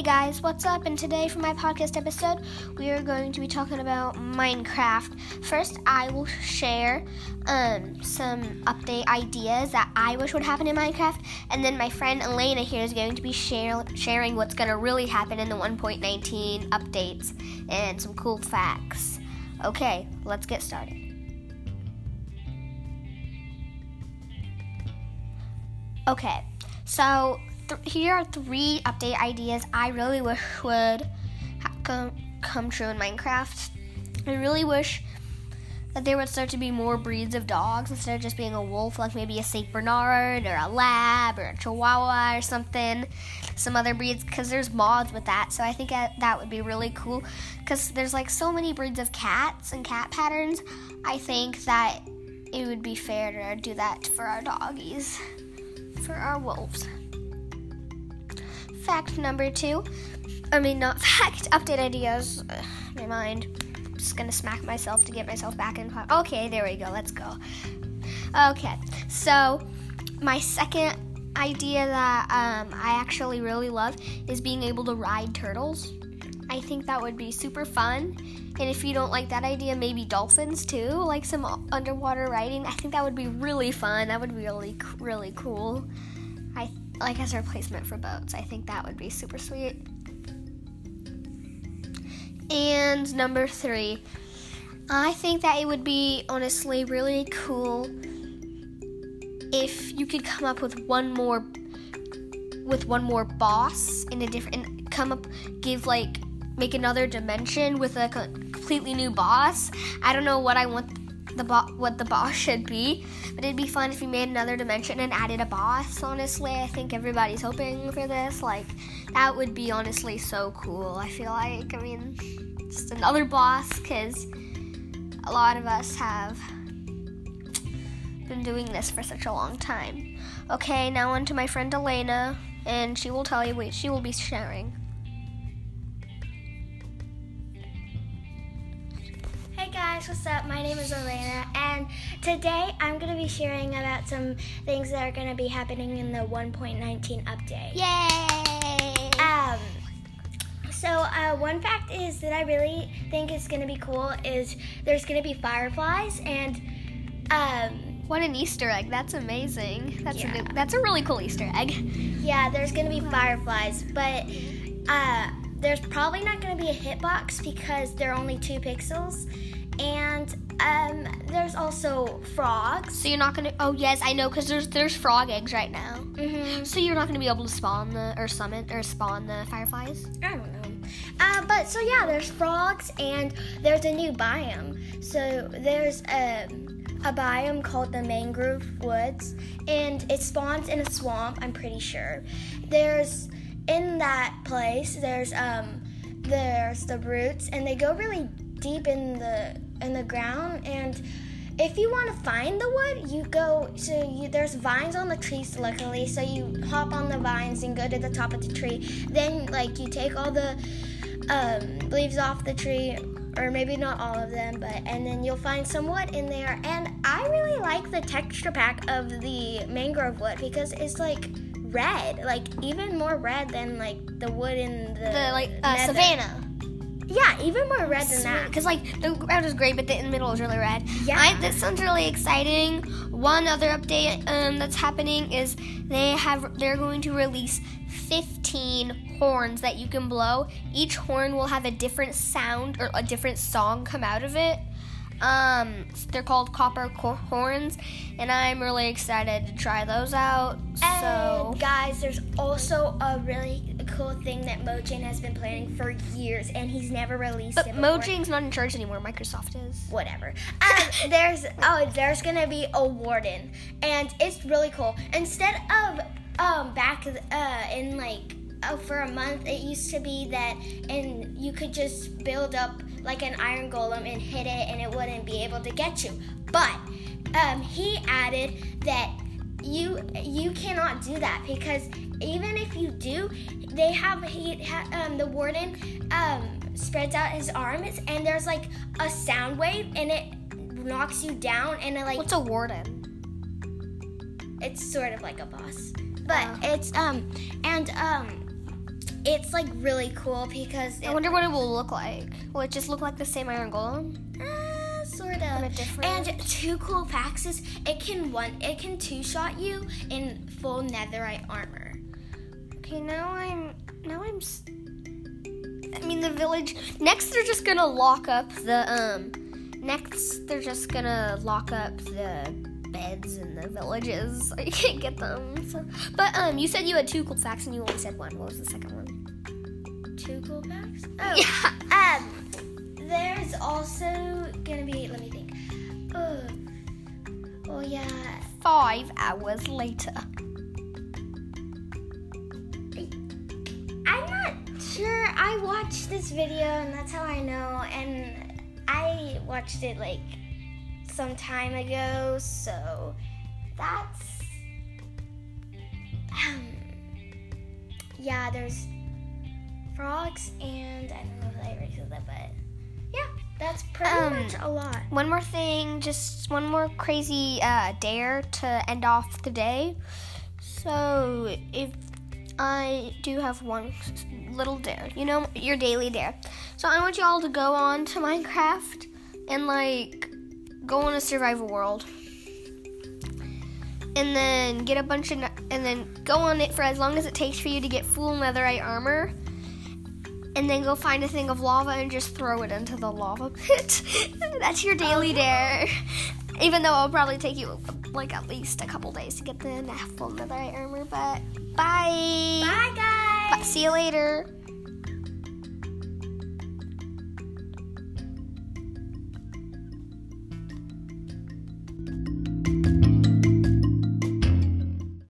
Hey guys, what's up? And today for my podcast episode, we are going to be talking about Minecraft. First, I will share um, some update ideas that I wish would happen in Minecraft, and then my friend Elena here is going to be share, sharing what's going to really happen in the 1.19 updates and some cool facts. Okay, let's get started. Okay, so th- here are three update ideas I really wish would ha- come, come true in Minecraft. I really wish that there would start to be more breeds of dogs instead of just being a wolf, like maybe a Saint Bernard or a Lab or a Chihuahua or something. Some other breeds, because there's mods with that. So I think that would be really cool. Because there's like so many breeds of cats and cat patterns. I think that it would be fair to do that for our doggies, for our wolves. Fact number two. I mean, not fact, update ideas. Ugh, my mind. I'm just gonna smack myself to get myself back in. Po- okay, there we go. Let's go. Okay, so my second idea that um, I actually really love is being able to ride turtles. I think that would be super fun. And if you don't like that idea, maybe dolphins too, like some underwater riding. I think that would be really fun. That would be really, really cool. I like as a replacement for boats. I think that would be super sweet. And number three, I think that it would be honestly really cool if you could come up with one more with one more boss in a different and come up give like make another dimension with a completely new boss. I don't know what I want the bo- what the boss should be, but it'd be fun if you made another dimension and added a boss. Honestly, I think everybody's hoping for this. Like that would be honestly so cool. I feel like I mean just another boss because a lot of us have been doing this for such a long time. Okay, now on to my friend Elena, and she will tell you what she will be sharing. Guys, what's up? My name is Elena, and today I'm going to be sharing about some things that are going to be happening in the 1.19 update. Yay! Um, so uh, one fact is that I really think is going to be cool is there's going to be fireflies and um, what an Easter egg! That's amazing. That's Yeah. a good, that's a really cool Easter egg. yeah, there's going to be fireflies, but uh, there's probably not going to be a hitbox because they're only two pixels, and um, there's also frogs. So you're not gonna. Oh yes, I know, cause there's there's frog eggs right now. Mm-hmm. So you're not gonna be able to spawn the or summon or spawn the fireflies. I don't know. Uh, but so yeah, there's frogs and there's a new biome. So there's a, a biome called the mangrove woods, and it spawns in a swamp. I'm pretty sure. There's in that place. There's um there's the roots, and they go really deep in the in the ground and if you want to find the wood, you go. So you, there's vines on the trees, luckily. So you hop on the vines and go to the top of the tree. Then, like, you take all the um, leaves off the tree, or maybe not all of them, but and then you'll find some wood in there. And I really like the texture pack of the mangrove wood because it's like red, like even more red than like the wood in the The like uh, savannah. Yeah, even more red than that. Because like the ground is gray, but the in the middle is really red. Yeah. I, this sounds really exciting. One other update um, that's happening is they have they're going to release 15 horns that you can blow. Each horn will have a different sound or a different song come out of it. Um, they're called copper horns, and I'm really excited to try those out. So And guys, there's also a really cool thing that Mojang has been planning for years, and he's never released but it. before. Mojang's not in charge anymore. Microsoft is. whatever. Um, there's oh, there's gonna be a warden, and it's really cool. Instead of um back uh in like oh, for a month, it used to be that and you could just build up like an iron golem and hit it, and it wouldn't be able to get you. But um, he added that you you cannot do that because even if you do, they have he um, the warden um, spreads out his arms and there's like a sound wave and it knocks you down and it like What's a warden? it's sort of like a boss but Oh. it's um and um it's like really cool because I wonder what it will look like. Will it just look like the same iron golem? uh, sort But of. different. And two cool facts is it can one it can two shot you in full netherite armor. Okay, now I'm now I'm. I mean the village. Next, they're just gonna lock up the um. Next, they're just gonna lock up the beds in the villages I can't get them. So, but um, you said you had two cool facts and you only said one. What was the second one? Two cool facts? Oh. Yeah. Um, there's also gonna be. Let me think. Oh, oh yeah. Five hours later. I'm not sure. I watched this video, and that's how I know. And I watched it like some time ago, so that's. Um, yeah, there's frogs, and I don't know if I said that, but yeah, that's pretty Um, much a lot. One more thing, just one more crazy uh, dare to end off the day. So, if I do have one little dare, you know, your daily dare. So, I want you all to go on to Minecraft and like go on a survival world. And then get a bunch of, and then go on it for as long as it takes for you to get full netherite armor. And then go find a thing of lava and just throw it into the lava pit. That's your daily dare. Even though it'll probably take you like at least a couple days to get the full netherite armor. But bye. Bye, guys. See you later.